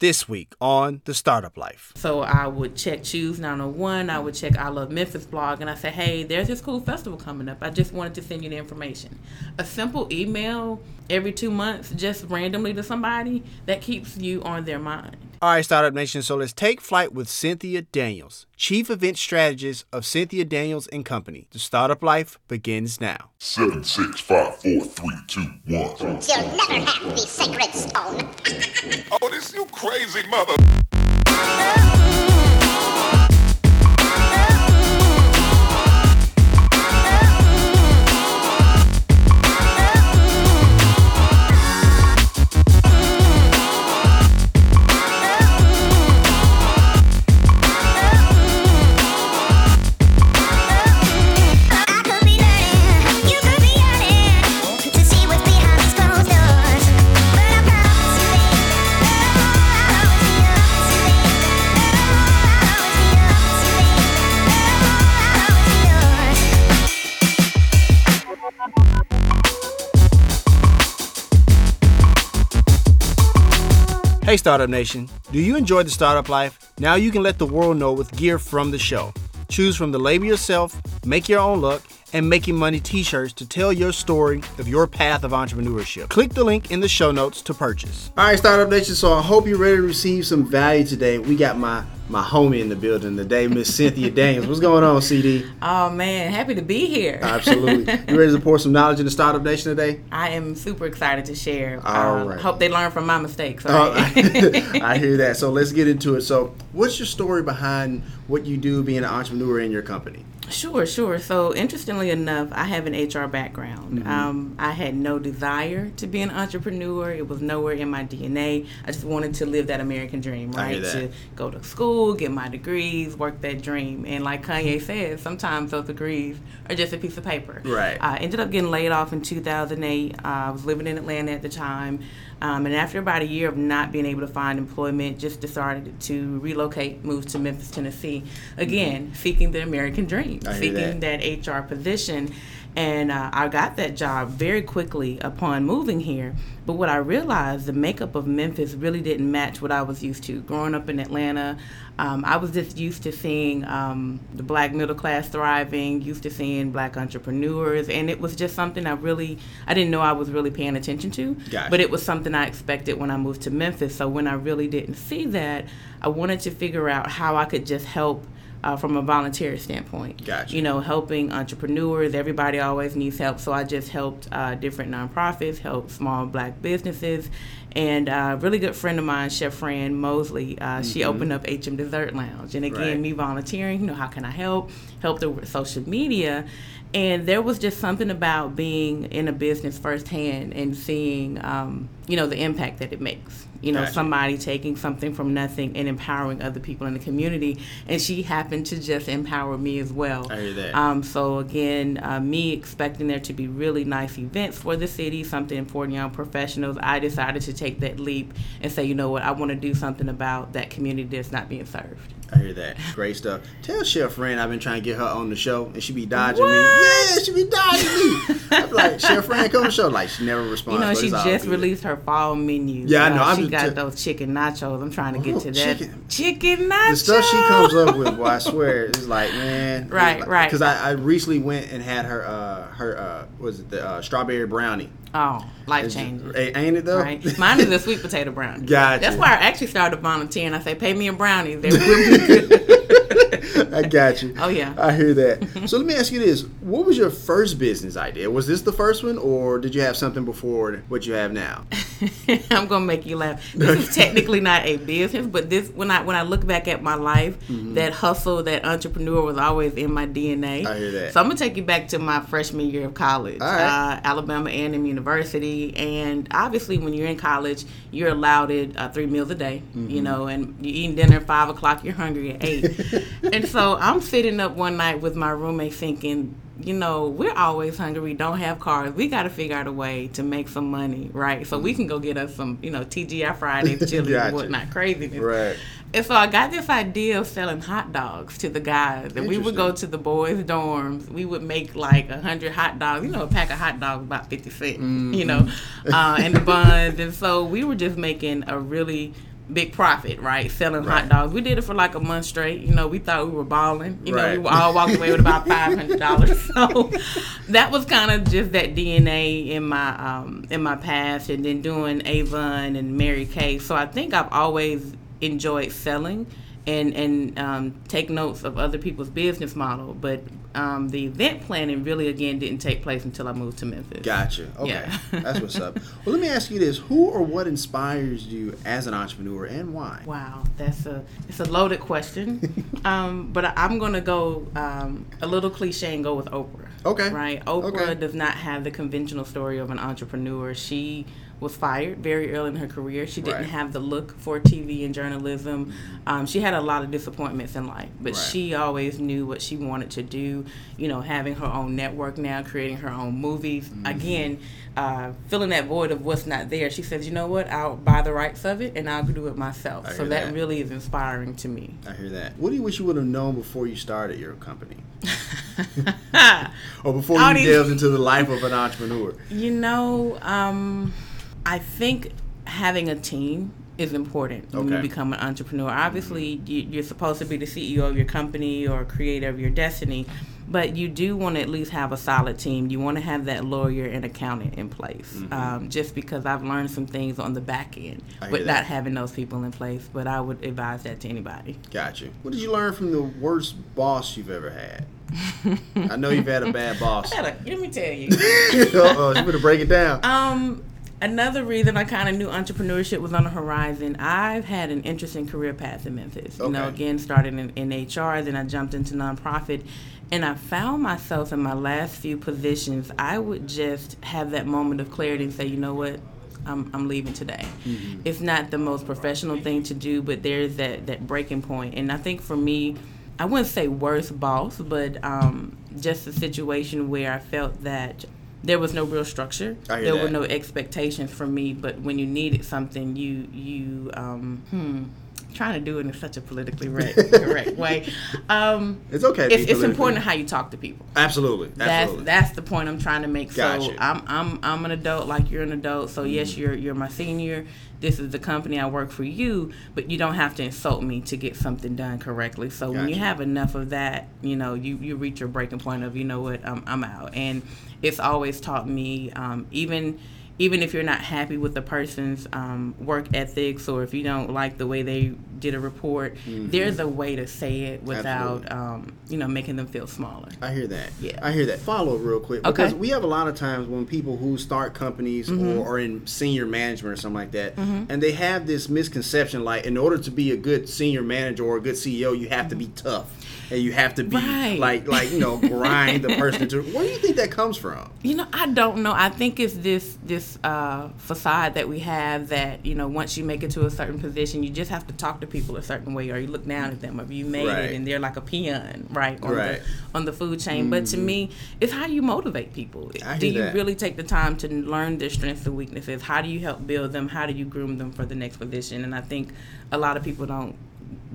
This week on The Startup Life. So I would check Choose 901, I would check I Love Memphis blog, and I say, hey, there's this cool festival coming up. I just wanted to send you the information. A simple email every two months, just randomly to somebody, that keeps you on their mind. All right, Startup Nation. So let's take flight with Cynthia Daniels, Chief Event Strategist of Cynthia Daniels and Company. The Startup Life begins now. Seven, six, five, four, three, two, one. You'll never have the sacred stone. oh, this you crazy mother. Hey, Startup Nation. Do you enjoy the startup life? Now you can let the world know with gear from the show. Choose from the label yourself, make your own look, and making money t shirts to tell your story of your path of entrepreneurship. Click the link in the show notes to purchase. All right, Startup Nation. So I hope you're ready to receive some value today. We got my my homie in the building today, Miss Cynthia Daniels. What's going on, CD? Oh man, happy to be here. Absolutely. You ready to pour some knowledge in the Startup Nation today? I am super excited to share. All Um, right. Hope they learn from my mistakes. Oh, All right? I hear that. So let's get into it. So, what's your story behind what you do being an entrepreneur in your company? Sure, sure. So, interestingly enough, I have an HR background. Mm-hmm. Um, I had no desire to be an entrepreneur. It was nowhere in my DNA. I just wanted to live that American dream, right? To go to school, get my degrees, work that dream. And like Kanye said, sometimes those degrees are just a piece of paper. Right. I ended up getting laid off in 2008. Uh, I was living in Atlanta at the time. Um, and after about a year of not being able to find employment, just decided to relocate, move to Memphis, Tennessee. Again, seeking the American dream, seeking that. HR position. And uh, I got that job very quickly upon moving here. But what I realized, the makeup of Memphis really didn't match what I was used to. Growing up in Atlanta, um, I was just used to seeing um, the black middle class thriving, used to seeing black entrepreneurs, and it was just something I really, I didn't know I was really paying attention to. Gotcha. But it was something I expected when I moved to Memphis. So when I really didn't see that, I wanted to figure out how I could just help. Uh, from a volunteer standpoint, Gotcha. you know, helping entrepreneurs. Everybody always needs help, so I just helped uh, different nonprofits, helped small black businesses, and uh, a really good friend of mine, Chef Fran Mosley, uh, she opened up HM Dessert Lounge, and again, Mm-hmm. Right. me volunteering, you know, how can I help? Help the social media, and there was just something about being in a business firsthand and seeing, um, you know, the impact that it makes. You know, Gotcha. somebody taking something from nothing and empowering other people in the community, and she happened to just empower me as well. I hear that. Um, so again, uh, me expecting there to be really nice events for the city, something for young professionals, I decided to take that leap and say, you know what, I want to do something about that community that's not being served. I hear that. Great stuff. Tell Chef Fran I've been trying to get her on the show, and she be dodging me. Yeah, she be dodging me. I'm like, Chef Fran, come on the show. Like, she never responds. You know, she just released her fall menu. Yeah, I know. Uh, I'm she got t- those chicken nachos. I'm trying to get Oh, to that chicken. chicken, nachos. The stuff she comes up with, boy, I swear, it's like, man. Right, right. Because I, I recently went and had her, uh, her, uh, what was it the uh, strawberry brownie? Oh, life changing. Ain't it though? Right. Mine is a sweet potato brownie. Gotcha. That's why I actually started volunteering. I say, pay me a brownie. They're really good. I got you. Oh, yeah. I hear that. so let me ask you this: What was your first business idea? Was this the first one, or did you have something before what you have now? I'm gonna make you laugh. This is technically not a business, but this when I when I look back at my life, that hustle, that entrepreneur was always in my DNA. Mm-hmm. I hear that. So I'm gonna take you back to my freshman year of college, right. uh, Alabama A&M University, and obviously when you're in college, you're allowed it uh, three meals a day, Mm-hmm. you know, and you eating dinner at five o'clock, you're hungry at eight, and so I'm sitting up one night with my roommate thinking. You know, we're always hungry. We don't have cars. We got to figure out a way to make some money, right? So we can go get us some, you know, TGI Fridays, chili, Gotcha. and whatnot, craziness. Right. And so I got this idea of selling hot dogs to the guys. And we would go to the boys' dorms. We would make like a hundred hot dogs. You know, a pack of hot dogs about fifty cents. You know, Mm-hmm. uh, and the buns. And so we were just making a really big profit, right? Selling Right. hot dogs. We did it for like a month straight. You know, we thought we were balling. You know, Right. we all walked away with about five hundred dollars. So that was kind of just that DNA in my um, in my past, and then doing Avon and Mary Kay. So I think I've always enjoyed selling and and um, take notes of other people's business model. But um, the event planning really again didn't take place until I moved to Memphis. Gotcha. Okay. Yeah. That's what's up. Well, let me ask you this: Who or what inspires you as an entrepreneur, and why? Wow, that's a it's a loaded question, um, but I'm gonna go um, a little cliche and go with Oprah. Okay. Right, Oprah Okay. does not have the conventional story of an entrepreneur. She was fired very early in her career. She didn't Right. have the look for TV and journalism. Um, she had a lot of disappointments in life, but Right. she always knew what she wanted to do. You know, having her own network now, creating her own movies. Mm-hmm. Again, uh, filling that void of what's not there. She says, you know what? I'll buy the rights of it and I'll do it myself. So that, that. really is inspiring to me. I hear that. What do you wish you would have known before you started your company, or before All you these- delved into the life of an entrepreneur? You know, um, I think having a team is important when you become an entrepreneur. Obviously, you, you're supposed to be the CEO of your company or creator of your destiny, but you do want to at least have a solid team. You want to have that lawyer and accountant in place. Um, just because I've learned some things on the back end with not having those people in place, but I would advise that to anybody. Gotcha. What did you learn from the worst boss you've ever had? I know you've had a bad boss. Let me tell you. Uh-oh, you better break it down. Um, another reason I kind of knew entrepreneurship was on the horizon. I've had an interesting career path in Memphis. You know, again, started in, in HR, then I jumped into nonprofit, and I found myself in my last few positions. I would just have that moment of clarity and say, you know what. I'm, I'm leaving today. It's not the most professional thing to do, but there's that, that breaking point. And I think for me, I wouldn't say worst boss, but um, just a situation where I felt that there was no real structure. I hear there were no expectations from me, but when you needed something, you you um, hmm, trying to do it in such a politically correct, correct way. Um, It's okay. it's, it's important how you talk to people. Absolutely. That's Absolutely. that's the point I'm trying to make. Got so. I'm I'm I'm an adult like you're an adult. So yes, Mm-hmm. you're you're my senior. This is the company I work for you, but you don't have to insult me to get something done correctly. So when you have enough of that, you know, you you reach your breaking point of you know what I'm I'm out. And it's always taught me um, even even if you're not happy with the person's um, work ethics or if you don't like the way they did a report, there's a way to say it without Mm-hmm. Um, you know making them feel smaller. I hear that. Yeah. I hear that. Follow real quick Okay. because we have a lot of times when people who start companies or are in senior management or something like that, and they have this misconception like in order to be a good senior manager or a good CEO, you have to be tough and you have to be Right. like like you know grind the person to. Where do you think that comes from? You know, I don't know. I think it's this this uh, facade that we have that you know once you make it to a certain position, you just have to talk to people a certain way, or you look down at them, or you made Right. it and they're like a peon, right, on Right. the on the food chain. But to me, it's how you motivate people. I do you that. really take the time to learn their strengths and weaknesses? How do you help build them? How do you groom them for the next position? And I think a lot of people don't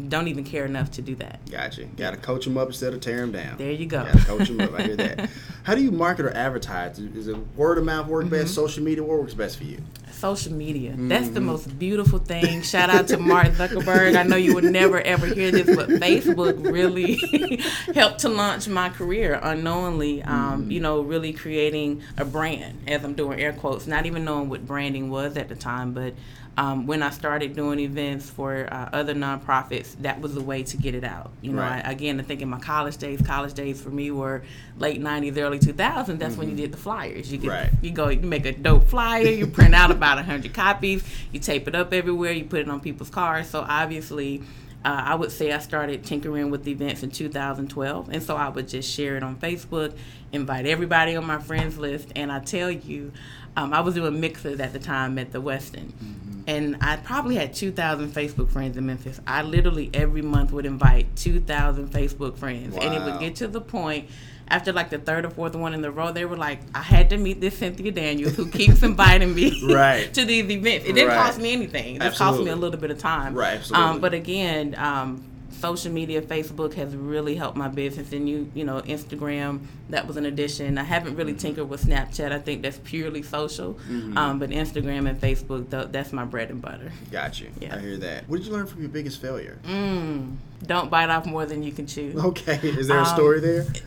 don't even care enough to do that. Gotcha. Got to coach them up instead of tear them down. There you go. Got to coach them up. I hear that. How do you market or advertise? Is it word of mouth work best? Mm-hmm. Social media what works best for you? social media. That's Mm-hmm. the most beautiful thing. Shout out to Mark Zuckerberg. I know you would never ever hear this, but Facebook really helped to launch my career unknowingly. Mm-hmm. Um, you know, really creating a brand, as I'm doing air quotes, not even knowing what branding was at the time, but. Um, when I started doing events for uh, other nonprofits, that was the way to get it out. You know, Right. I, again, I think in my college days, college days for me were late '90s, early 2000s. That's when you did the flyers. You get Mm-hmm. Right. you go, you make a dope flyer, you print out about 100 copies, you tape it up everywhere, you put it on people's cars. So obviously, uh, I would say I started tinkering with events in 2012. And so I would just share it on Facebook, invite everybody on my friends list. And I tell you, um, I was doing mixers at the time at the Westin. And I probably had 2,000 Facebook friends in Memphis. I literally every month would invite 2,000 Facebook friends. And it would get to the point after like the third or fourth one in the row, they were like, I had to meet this Cynthia Daniels who keeps inviting me Right. to these events. It didn't Right. cost me anything. It just cost me a little bit of time. Right, absolutely. Um, but again, um, social media, Facebook has really helped my business, and you, you know, Instagram that was an addition. I haven't really tinkered with Snapchat. I think that's purely social, um, but Instagram and Facebook, th- that's my bread and butter. Got you. Yeah. I hear that. What did you learn from your biggest failure? Mm, don't bite off more than you can chew. Okay. Is there a Um, story there?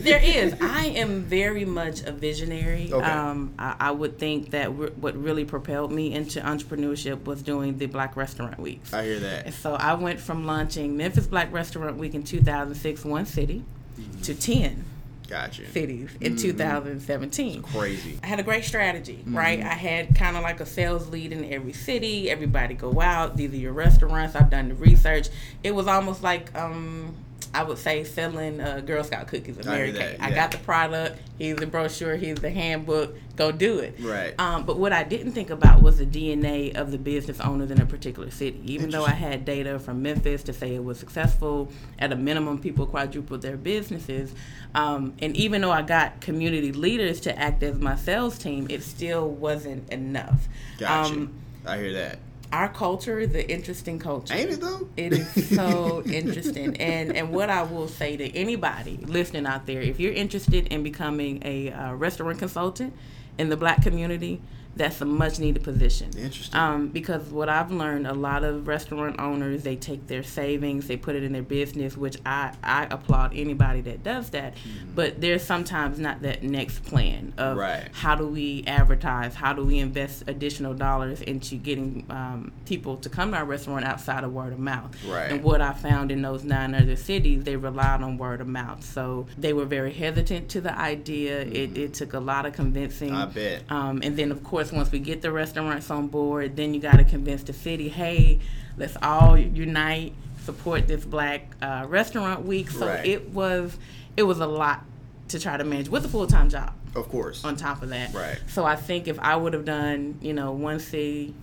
there is. I am very much a visionary. Okay. Um, I, I would think that re- what really propelled me into entrepreneurship was doing the Black Restaurant Weeks. I hear that. And so I went from launching Memphis Black Restaurant Week in 2006, one city, Mm-hmm. to 10 Got you. cities in 2017. Crazy. I had a great strategy, Mm-hmm. right? I had kind of like a sales lead in every city. Everybody go out. These are your restaurants. I've done the research. It was almost like um, I would say selling uh, Girl Scout cookies and I Mary Kay. I got the product. Here's the brochure. Here's the handbook. Go do it. Right. Um, but what I didn't think about was the DNA of the business owners in a particular city. Even though I had data from Memphis to say it was successful, at a minimum, people quadrupled their businesses. Um, and even though I got community leaders to act as my sales team, it still wasn't enough. Got Um. I hear that. Our culture is an interesting culture. Ain't it though? It is so interesting. And and what I will say to anybody listening out there, if you're interested in becoming a uh, restaurant consultant in the black community, that's a much needed position. Interesting. Um, because what I've learned, a lot of restaurant owners they take their savings, they put it in their business, which I I applaud anybody that does that. But there's sometimes not that next plan of Right. how do we advertise, how do we invest additional dollars into getting um, people to come to our restaurant outside of word of mouth. Right. And what I found in those nine other cities, they relied on word of mouth. So they were very hesitant to the idea. It, it took a lot of convincing. I bet. Um, and then, of course, once we get the restaurants on board, then you got to convince the city, hey, let's all unite, support this Black uh, Restaurant Week. So Right. it was, it was a lot to try to manage with a full time job Of course. on top of that. Right. So I think if I would have done, you know, one city,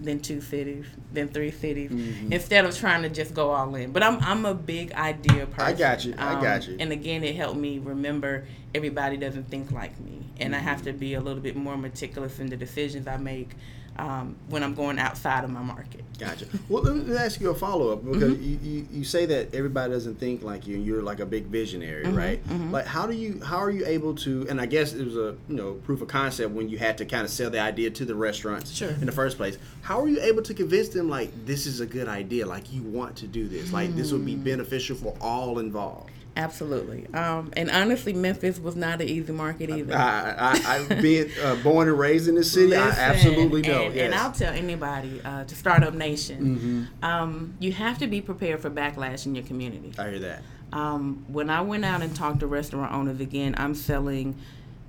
then two cities, then three cities, Mm-hmm. instead of trying to just go all in. But I'm I'm a big idea person. I got you. I got you. And again, it helped me remember everybody doesn't think like me, and I have Mm-hmm. to be a little bit more meticulous in the decisions I make um, when I'm going outside of my market. Gotcha. Well, let me ask you a follow up because Mm-hmm. you, you, you say that everybody doesn't think like you, and you're like a big visionary, Mm-hmm, right? Like, how do you, how are you able to? And I guess it was a you know proof of concept when you had to kind of sell the idea to the restaurants Sure. in the first place. How are you able to convince them like this is a good idea, like you want to do this, like this would be Hmm. beneficial for all involved? Absolutely. Um, and honestly, Memphis was not an easy market either. I, I, I've been uh, born and raised in this city. I absolutely know. And, yes. and I'll tell anybody uh, to Startup Nation, Mm-hmm. um, you have to be prepared for backlash in your community. I hear that. Um, when I went out and talked to restaurant owners again, I'm selling.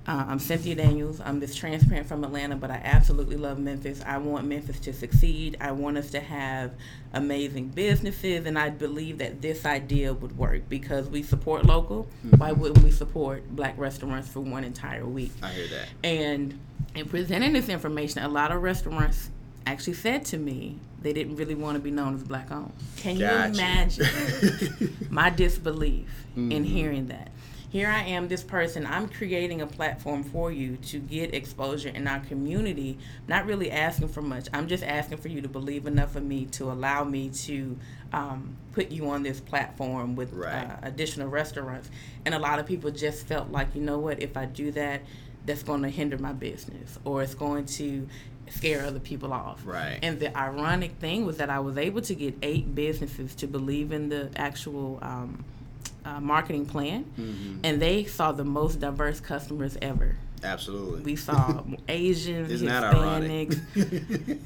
Uh, I'm Cynthia Daniels. I'm this transparent from Atlanta, but I absolutely love Memphis. I want Memphis to succeed. I want us to have amazing businesses, and I believe that this idea would work because we support local. Why wouldn't we support black restaurants for one entire week? I hear that. And in presenting this information, a lot of restaurants actually said to me they didn't really want to be known as black owned. Can Gotcha. you imagine my disbelief in hearing that? Here I am, this person, I'm creating a platform for you to get exposure in our community, not really asking for much. I'm just asking for you to believe enough of me to allow me to um, put you on this platform with Right. uh, additional restaurants. And a lot of people just felt like, you know what, if I do that, that's going to hinder my business or it's going to scare other people off. Right. And the ironic thing was that I was able to get eight businesses to believe in the actual um, uh, marketing plan, Mm-hmm. and they saw the most diverse customers ever. Absolutely. We saw Asians, Isn't? Hispanics.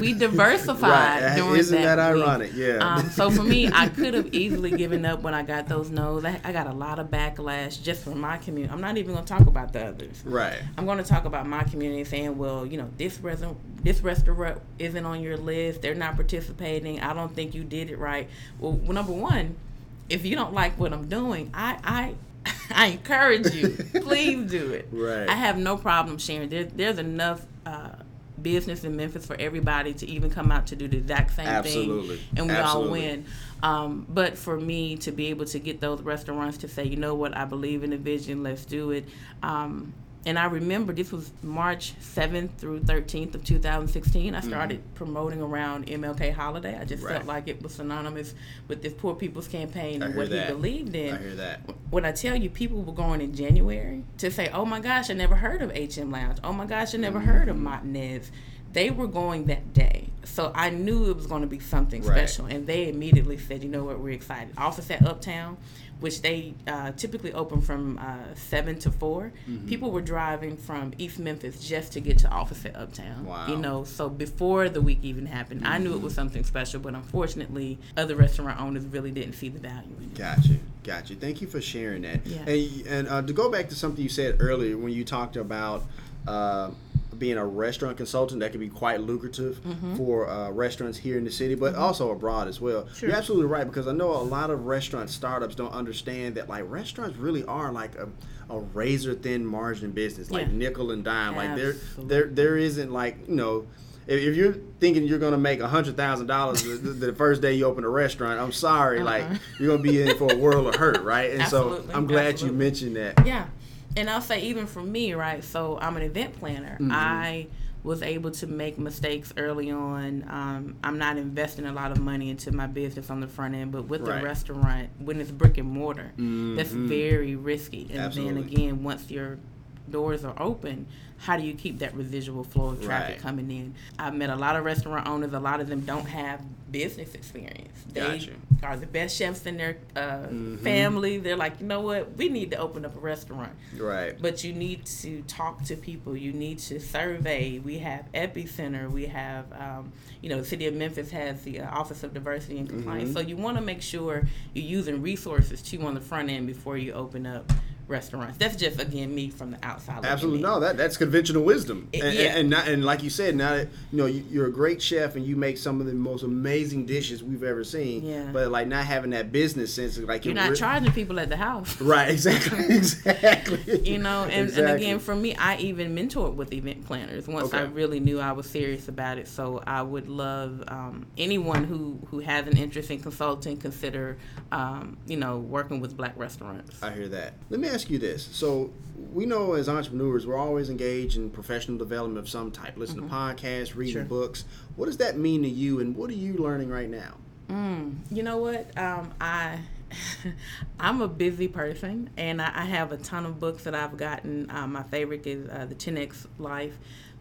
we diversified Right. during Isn't that week. ironic? Yeah. Um, so for me, I could have easily given up when I got those no's. I, I got a lot of backlash just from my community. I'm not even going to talk about the others. right. I'm going to talk about my community saying, well, you know, this res- this restaurant isn't on your list. They're not participating. I don't think you did it right. Well, number one, if you don't like what I'm doing, I I I encourage you. Please do it. Right. I have no problem sharing. There, there's enough. Uh, business in Memphis for everybody to even come out to do the exact same Absolutely. thing and we Absolutely. all win um, but for me to be able to get those restaurants to say you know what I believe in the vision let's do it um, and I remember this was March 7th through 13th of 2016. I started promoting around MLK holiday. I just Mm-hmm. Right. felt like it was synonymous with this Poor People's Campaign I and what that. he believed in. I hear that. When I tell you, people were going in January to say, "Oh my gosh, I never heard of HM Lounge. Oh my gosh, I never heard of Mm-hmm. Martinez." They were going that day, so I knew it was going to be something Right. special. And they immediately said, "You know what? We're excited." Office at Uptown, which they uh, typically open from uh, seven to 4 Mm-hmm. People were driving from East Memphis just to get to Office at Uptown. Wow. You know, so before the week even happened, I knew it was something special. But unfortunately, other restaurant owners really didn't see the value in it. Got you, got you. Thank you for sharing that. Yeah. And, and uh, to go back to something you said earlier when you talked about uh, being a restaurant consultant, that can be quite lucrative for uh, restaurants here in the city, but also abroad as well. Sure. You're absolutely right because I know a lot of restaurant startups don't understand that like restaurants really are like a, a razor thin margin business, like Yeah. nickel and dime. Like there, there, there isn't like you know. If if you're thinking you're gonna make a hundred thousand dollars the first day you open a restaurant, I'm sorry, like you're gonna be in for a world of hurt, right? And so Uh-huh. I'm glad absolutely. you mentioned that. Yeah. And I'll say, even for me, right? So I'm an event planner. I was able to make mistakes early on. Um, I'm not investing a lot of money into my business on the front end, but with Right. the restaurant, when it's brick and mortar, that's very risky. And Absolutely. then again, once your doors are open, how do you keep that residual flow of traffic Right. coming in? I've met a lot of restaurant owners. A lot of them don't have business experience. They Gotcha. are the best chefs in their uh, Mm-hmm. family. They're like, you know what? We need to open up a restaurant. Right. But you need to talk to people. You need to survey. We have Epicenter. We have, um, you know, the city of Memphis has the uh, Office of Diversity and Compliance. Mm-hmm. So you want to make sure you're using resources too on the front end before you open up restaurants. That's just again me from the outside. looking Absolutely no. That that's conventional wisdom, It- and, yeah. and, and not, and like you said, now that you know you, you're a great chef and you make some of the most amazing dishes we've ever seen. Yeah. But like not having that business sense, like You're not re- charging people at the house. Right. Exactly. exactly. you know and, and again for me i even mentored with event planners once i really knew i was serious about it so i would love um, anyone who who has an interest in consulting consider um, you know working with black restaurants I hear that. Let me ask you this. So we know as entrepreneurs, we're always engaged in professional development of some type. Listen to podcasts, reading Sure. books. What does that mean to you, and what are you learning right now? you know what um, i i'm a busy person and I, I have a ton of books that i've gotten um, my favorite is uh, the 10x life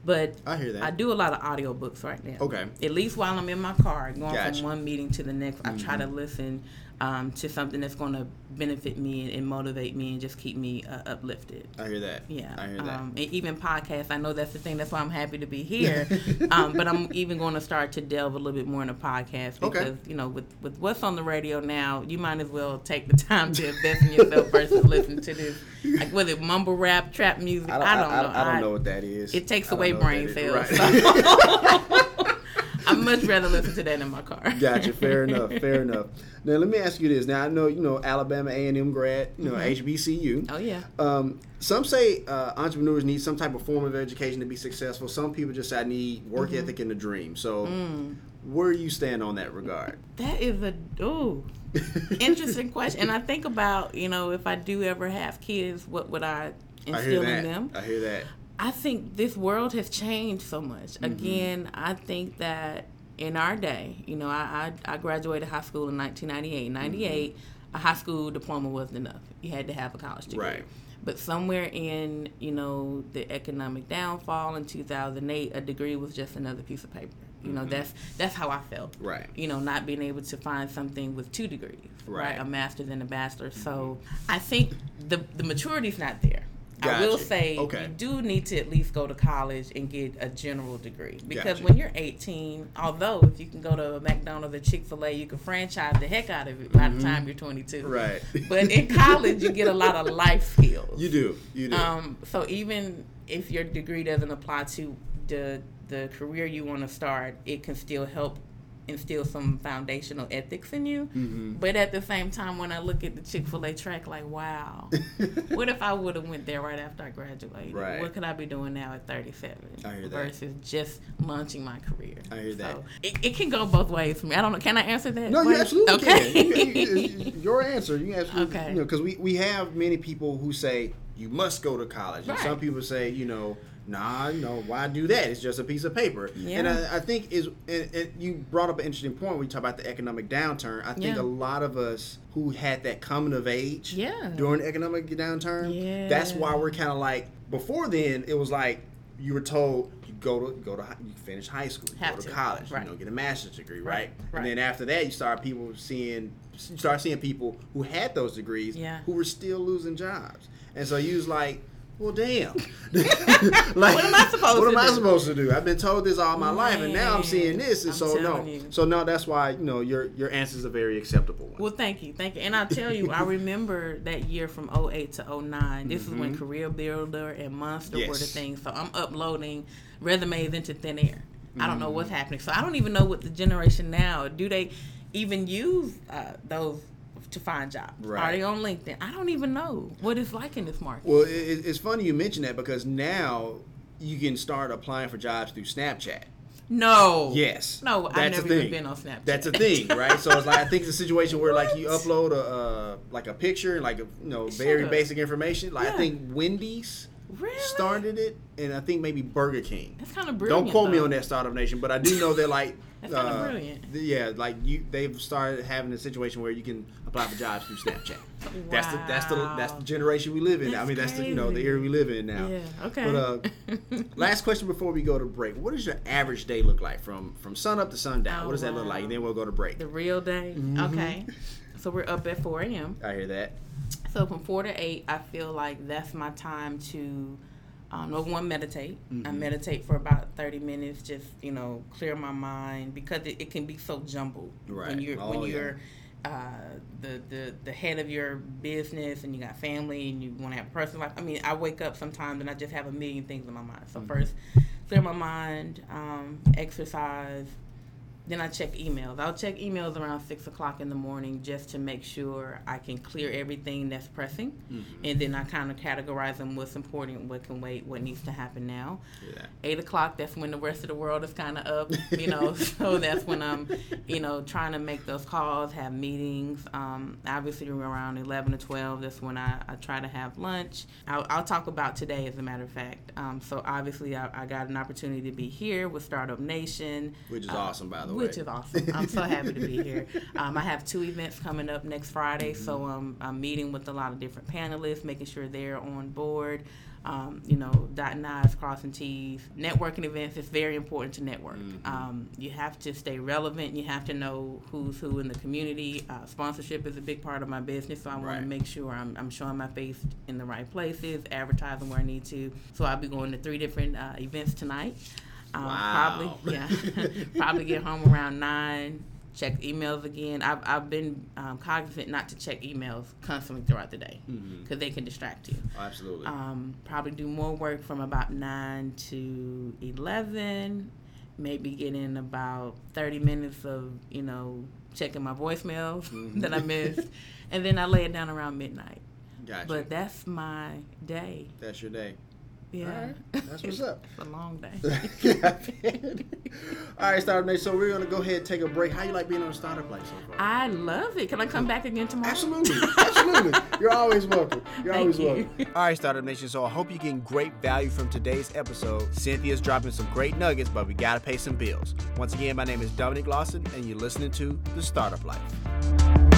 but I hear that. I do a lot of audiobooks right now. Okay. At least while I'm in my car, going Gotcha. from one meeting to the next, I try to listen um, to something that's going to benefit me and, and motivate me and just keep me uh, uplifted. I hear that. Yeah. I hear that. Um, and even podcasts, I know that's the thing. That's why I'm happy to be here. um, but I'm even going to start to delve a little bit more into podcasts Okay. because, you know, with, with what's on the radio now, you might as well take the time to invest in yourself versus listen to this, like, whether it mumble rap, trap music. I don't, know. I, don't know what that is. It takes away brain cells. Right. I'd much rather listen to that in my car. Gotcha. Fair enough. Fair enough. Now let me ask you this. Now I know you know Alabama A and M grad. You know HBCU. Oh, yeah. Um, some say uh, entrepreneurs need some type of form of education to be successful. Some people just say I need work Mm-hmm. ethic and a dream. So Mm. where do you stand on that regard? That is a ooh interesting question. And I think about you know if I do ever have kids, what would I I hear instill that. in them? I hear that. I think this world has changed so much. Mm-hmm. Again, I think that in our day, you know, I, I, I graduated high school in 1998. 98, a high school diploma wasn't enough. You had to have a college degree. Right. But somewhere in, you know, the economic downfall in 2008, a degree was just another piece of paper. You know, that's that's how I felt. Mm-hmm. Right. You know, not being able to find something with two degrees, Right. right? A master's and a bachelor's. So I think the the maturity's not there. I will say Okay. you do need to at least go to college and get a general degree because Gotcha. when you're 18, although if you can go to a McDonald's or Chick Fil A, you can franchise the heck out of it by the time you're 22. Mm-hmm. Right. But in college, you get a lot of life skills. You do. You do. Um, so even if your degree doesn't apply to the the career you want to start, it can still help instill some foundational ethics in you. Mm-hmm. But at the same time, when I look at the Chick Fil A track, like, wow, what if I would have went there right after I graduated? Right. What could I be doing now at 37 I hear that. versus just launching my career? I hear that. It, it can go both ways for me. I don't know. Can I answer that? No, you absolutely okay. can. You- you- you- your answer, you absolutely, Okay. you know, because we, we have many people who say, you must go to college. And some people say, you know, nah, know, why do that? It's just a piece of paper. And Yeah. I, I think is and, and you brought up an interesting point when you talk about the economic downturn. I think Yeah. a lot of us who had that coming of age Yeah. during the economic downturn, Yeah. that's why we're kind of like before then it was like you were told you go to go to you finish high school, you Have go to, to, college, right. you know, get a master's degree, right? Right, And then after that, you start people seeing you start seeing people who had those degrees Yeah. who were still losing jobs, and so you was like. Well, damn. like, What am I supposed What to am I do? supposed to do? I've been told this all my life, and now I'm seeing this, and I'm so no. you. So no, that's why you know your your answers are very acceptable. One. Well, thank you, thank you. And I'll tell you, I remember that year from 08 to 09. This is when Career Builder and Monster were the Mm-hmm. Things. So I'm uploading resumes into thin air. I don't know what's Mm-hmm. happening. So I don't even know what the generation now do they even use uh, those to find jobs? Are Right. they on LinkedIn? I don't even know what it's like in this market. Well, it, it- it's funny you mention that because now you can start applying for jobs through Snapchat. no. Yes. No, I've That's a never even been on Snapchat. That's a thing, right? So it's like I think it's a situation where like you upload a uh, like a picture, and like a, you know, very basic information. Like I think Wendy's Really? started it, and I think maybe Burger King. That's kind of brilliant. Don't quote me on that startup nation, but I do know that like That's uh, brilliant. th- Yeah, like you, they've started having a situation where you can apply for jobs through Snapchat. That's the that's the that's the generation we live in. I That's mean, that's the you know the crazy. era we live in now. Yeah, okay. But uh, last question before we go to break: What does your average day look like from from sun up to sundown? Oh, what does that look like? And then we'll go to break. The real day. Mm-hmm. Okay. So we're up at 4 a.m. I hear that. So from 4 to 8, I feel like that's my time to, um, number one, meditate. I Mm-hmm. meditate for about 30 minutes, just, you know, clear my mind because it, it can be so jumbled. Right. When you're, Oh, when yeah. you're uh, the, the, the head of your business and you got family and you want to have a personal life. I mean, I wake up sometimes and I just have a million things in my mind. Mm-hmm. So first, clear my mind, um, exercise, then I check emails. I'll check emails around six o'clock in the morning just to make sure I can clear everything that's pressing, Mm-hmm. and then I kind of categorize them: what's important, what can wait, what needs to happen now. Yeah. Eight o'clock, that's when the rest of the world is kind of up, you know. so that's when I'm, you know, trying to make those calls, have meetings. Um, obviously, around eleven to twelve, that's when I, I try to have lunch. I'll, I'll talk about today, as a matter of fact. Um, so obviously, I, I got an opportunity to be here with Startup Nation, Which is uh, awesome, by the way. Which is awesome. I'm so happy to be here. Um, I have two events coming up next Friday, so Mm-hmm. um, I'm meeting with a lot of different panelists, making sure they're on board. Um, you know, dotting I's, crossing T's. Networking events is very important to network. Mm-hmm. Um, you have to stay relevant. You have to know who's who in the community. Uh, sponsorship is a big part of my business, so I want to make sure I'm, I'm showing my face in the right places, advertising where I need to. So I'll be going to three different uh, events tonight. Um, Wow. Probably, yeah. probably get home around nine. Check emails again. I've, I've been um, cognizant not to check emails constantly throughout the day because they can distract you. Absolutely. Um, probably do more work from about nine to eleven. Maybe get in about thirty minutes of you know checking my voicemails that I missed, and then I lay it down around midnight. gotcha. But that's my day. that's your day. Yeah, Alright, that's what's up. It's a long day. yeah, All right, Startup Nation. So we're gonna go ahead and take a break. How you like being on a startup life so far? I love it. Can I come back again tomorrow? Absolutely, absolutely. You're always welcome. You're Thank always you. welcome. All right, Startup Nation. So I hope you're getting great value from today's episode. Cynthia's dropping some great nuggets, but we gotta pay some bills. Once again, my name is Dominic Lawson, and you're listening to The Startup Life.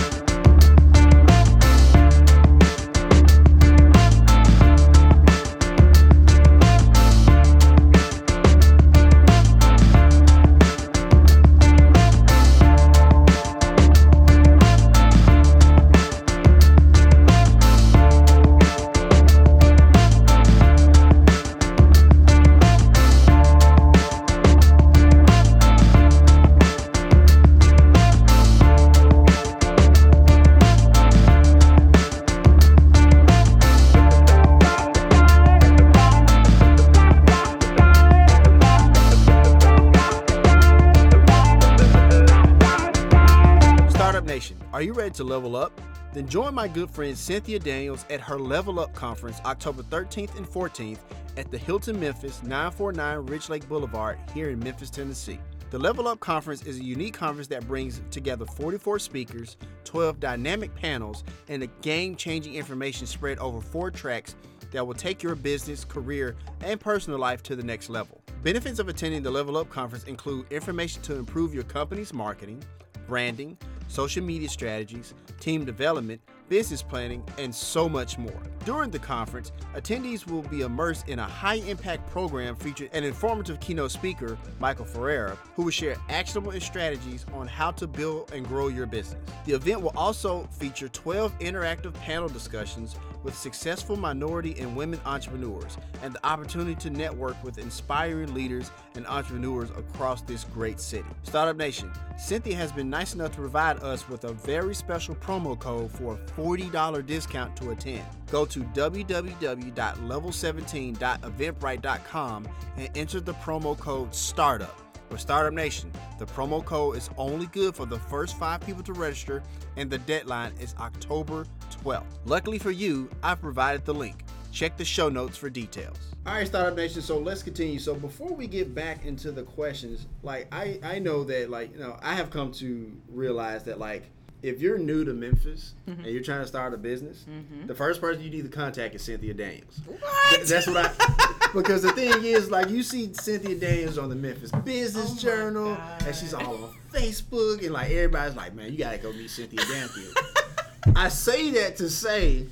To level up? Then join my good friend Cynthia Daniels at her Level Up Conference October 13th and 14th at the Hilton Memphis 949 Ridge Lake Boulevard here in Memphis, Tennessee. The Level Up Conference is a unique conference that brings together 44 speakers, 12 dynamic panels, and a game changing information spread over four tracks that will take your business, career, and personal life to the next level. Benefits of attending the Level Up Conference include information to improve your company's marketing, branding, social media strategies, team development, business planning, and so much more. During the conference, attendees will be immersed in a high impact program featuring an informative keynote speaker, Michael Ferreira, who will share actionable strategies on how to build and grow your business. The event will also feature 12 interactive panel discussions with successful minority and women entrepreneurs and the opportunity to network with inspiring leaders and entrepreneurs across this great city. Startup Nation, Cynthia has been nice enough to provide us with a very special promo code for a $40 discount to attend. Go to www.level17.eventbrite.com and enter the promo code STARTUP. For Startup Nation, the promo code is only good for the first five people to register, and the deadline is October 12th. Luckily for you, I've provided the link. Check the show notes for details. All right, Startup Nation. So let's continue. So before we get back into the questions, like I, I know that like you know I have come to realize that like if you're new to Memphis and you're trying to start a business, the first person you need to contact is Cynthia Daniels. What? that's what I. because the thing is, like, you see Cynthia Daniels on the Memphis Business Journal, and she's all on Facebook, and like everybody's like, man, you gotta go meet Cynthia Daniels. I say that to say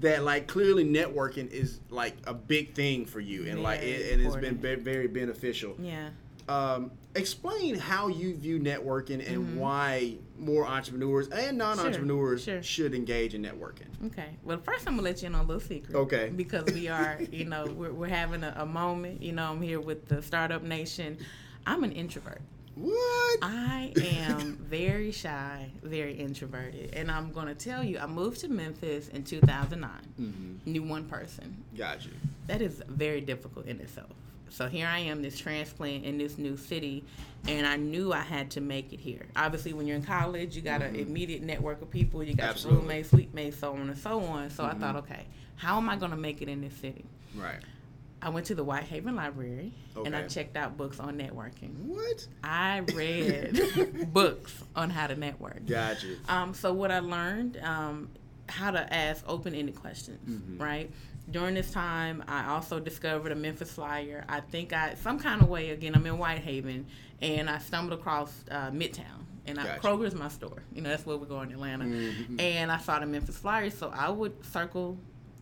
that like clearly networking is like a big thing for you, and like it, and it's been ve- very beneficial Yeah. um, explain how you view networking and why more entrepreneurs and non-entrepreneurs Mm-hmm. sure. should engage in networking. Okay. Well, first I'm gonna let you in on a little secret. Okay. Because we are, you know, we're, we're having a, a moment. You know, I'm here with the Startup Nation. I'm an introvert. What? I am very shy, very introverted, and I'm gonna tell you, I moved to Memphis in 2009. Mm-hmm. Knew one person. Got you. That is very difficult in itself. So here I am, this transplant in this new city, and I knew I had to make it here. Obviously, when you're in college, you got an immediate network of people. You got Mm-hmm. Absolutely. Mm-hmm. your roommates, suite mates, so on and so on. So I thought, okay, how am I going to make it in this city? Right. I went to the Whitehaven Library and I checked out books on networking. What? I read books on how to network. Got you. Um, so what I learned, um, how to ask open-ended questions, right? During this time, I also discovered a Memphis flyer. I think I some kind of way again. I'm in Whitehaven, and I stumbled across uh, Midtown, and I, Gotcha. Kroger's my store. You know that's where we go in Atlanta, and I saw the Memphis flyer. So I would circle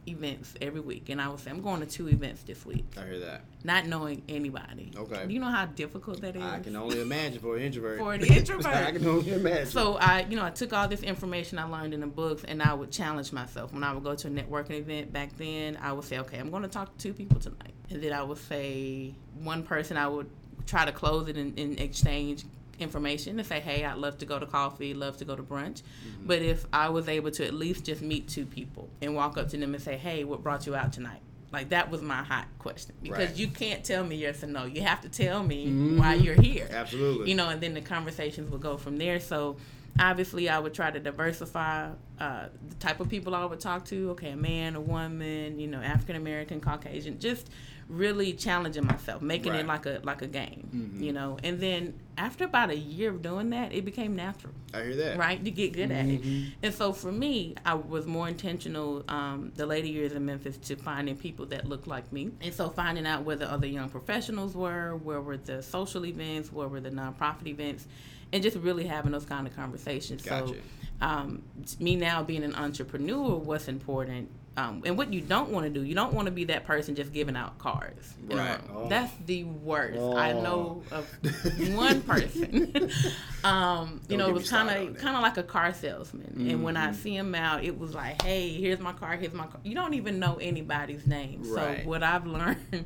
events every week, and I would say I'm going to two events this week, I hear that. not knowing anybody. Okay. Do you know how difficult that is? I can only imagine for an introvert. For the introvert. I can only imagine. So I, you know, I took all this information I learned in the books, and I would challenge myself. When I would go to a networking event back then, I would say, okay, I'm going to talk to two people tonight, and then I would say one person. I would try to close it and, and exchange information and say, hey, I'd love to go to coffee, love to go to brunch. But if I was able to at least just meet two people and walk up to them and say, hey, what brought you out tonight? Like that was my hot question because Right. you can't tell me yes or no. You have to tell me why you're here. Absolutely. You know, and then the conversations would go from there. So obviously, I would try to diversify uh, the type of people I would talk to. Okay, a man, a woman, you know, African American, Caucasian, just really challenging myself, making Right. it like a like a game. You know, and then after about a year of doing that, it became natural I hear that. right? You get good at Mm-hmm. it. And so for me, I was more intentional um, the later years in Memphis to finding people that looked like me. And so finding out where the other young professionals were, where were the social events, where were the nonprofit events, and just really having those kind of conversations. Gotcha. So um, me now being an entrepreneur, what's important. Um, and what you don't want to do, you don't want to be that person just giving out cards. Right. Oh. That's the worst. I Oh. know of one person. um, you Don't know, it was kind of kind of like a car salesman. And when Mm-hmm. I see him out, it was like, "Hey, here's my car. Here's my car." You don't even know anybody's name. Right. So what I've learned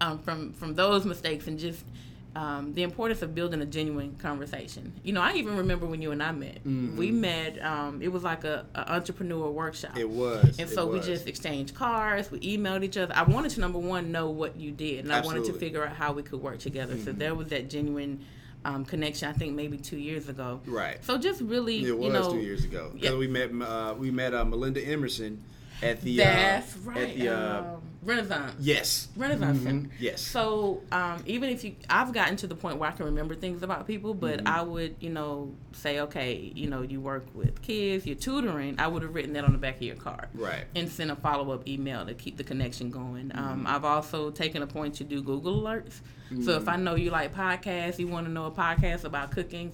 um, from from those mistakes and just um, the importance of building a genuine conversation. You know, I even remember when you and I met. We met. Um, it was like a, a entrepreneur workshop. Mm-hmm. It was. And so we just exchanged cards. We emailed each other. I wanted to number one know what you did, and I wanted to Mm-hmm. figure out how we could work together. So there was that genuine um, connection. I think maybe two years ago. Right. So just really, It was you know, two years ago Yeah. we met uh, we met uh, Melinda Emerson at the That's uh, right. at the uh, um, Renaissance. yes Renaissance Mhm, yes So um, even if you, I've gotten to the point where I can remember things about people, but Mm-hmm. I would, you know, say, okay, you know, you work with kids, you're tutoring. I would have written that on the back of your card, Right. And sent a follow up email to keep the connection going. Mm-hmm. Um, I've also taken a point to do Google alerts. So Mm-hmm. if I know you like podcasts, you want to know a podcast about cooking.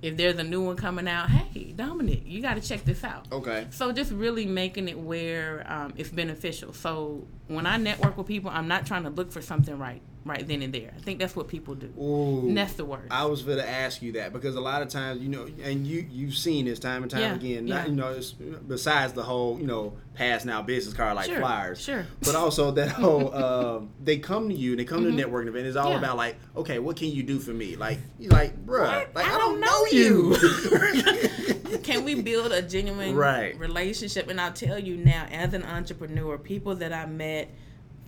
If there's a new one coming out, hey Dominic, you got to check this out. okay So just really making it where um, it's beneficial. So when I network with people, I'm not trying to look for something right right then and there. I think that's what people do. Ooh. And that's the word. I was going to ask you that because a lot of times, you know, and you you've seen this time and time Yeah, again. yeah. You know, it's, besides the whole, you know, pass now business card like Sure, flyers. sure. But also that whole, um, they come to you, they come to the networking event. It's all Mm-hmm. Yeah. about like, okay, what can you do for me? Like, you like, bruh, What? like I I, don't don't know know you. Can we build a genuine Right. relationship? And I'll tell you now, as an entrepreneur, people that I met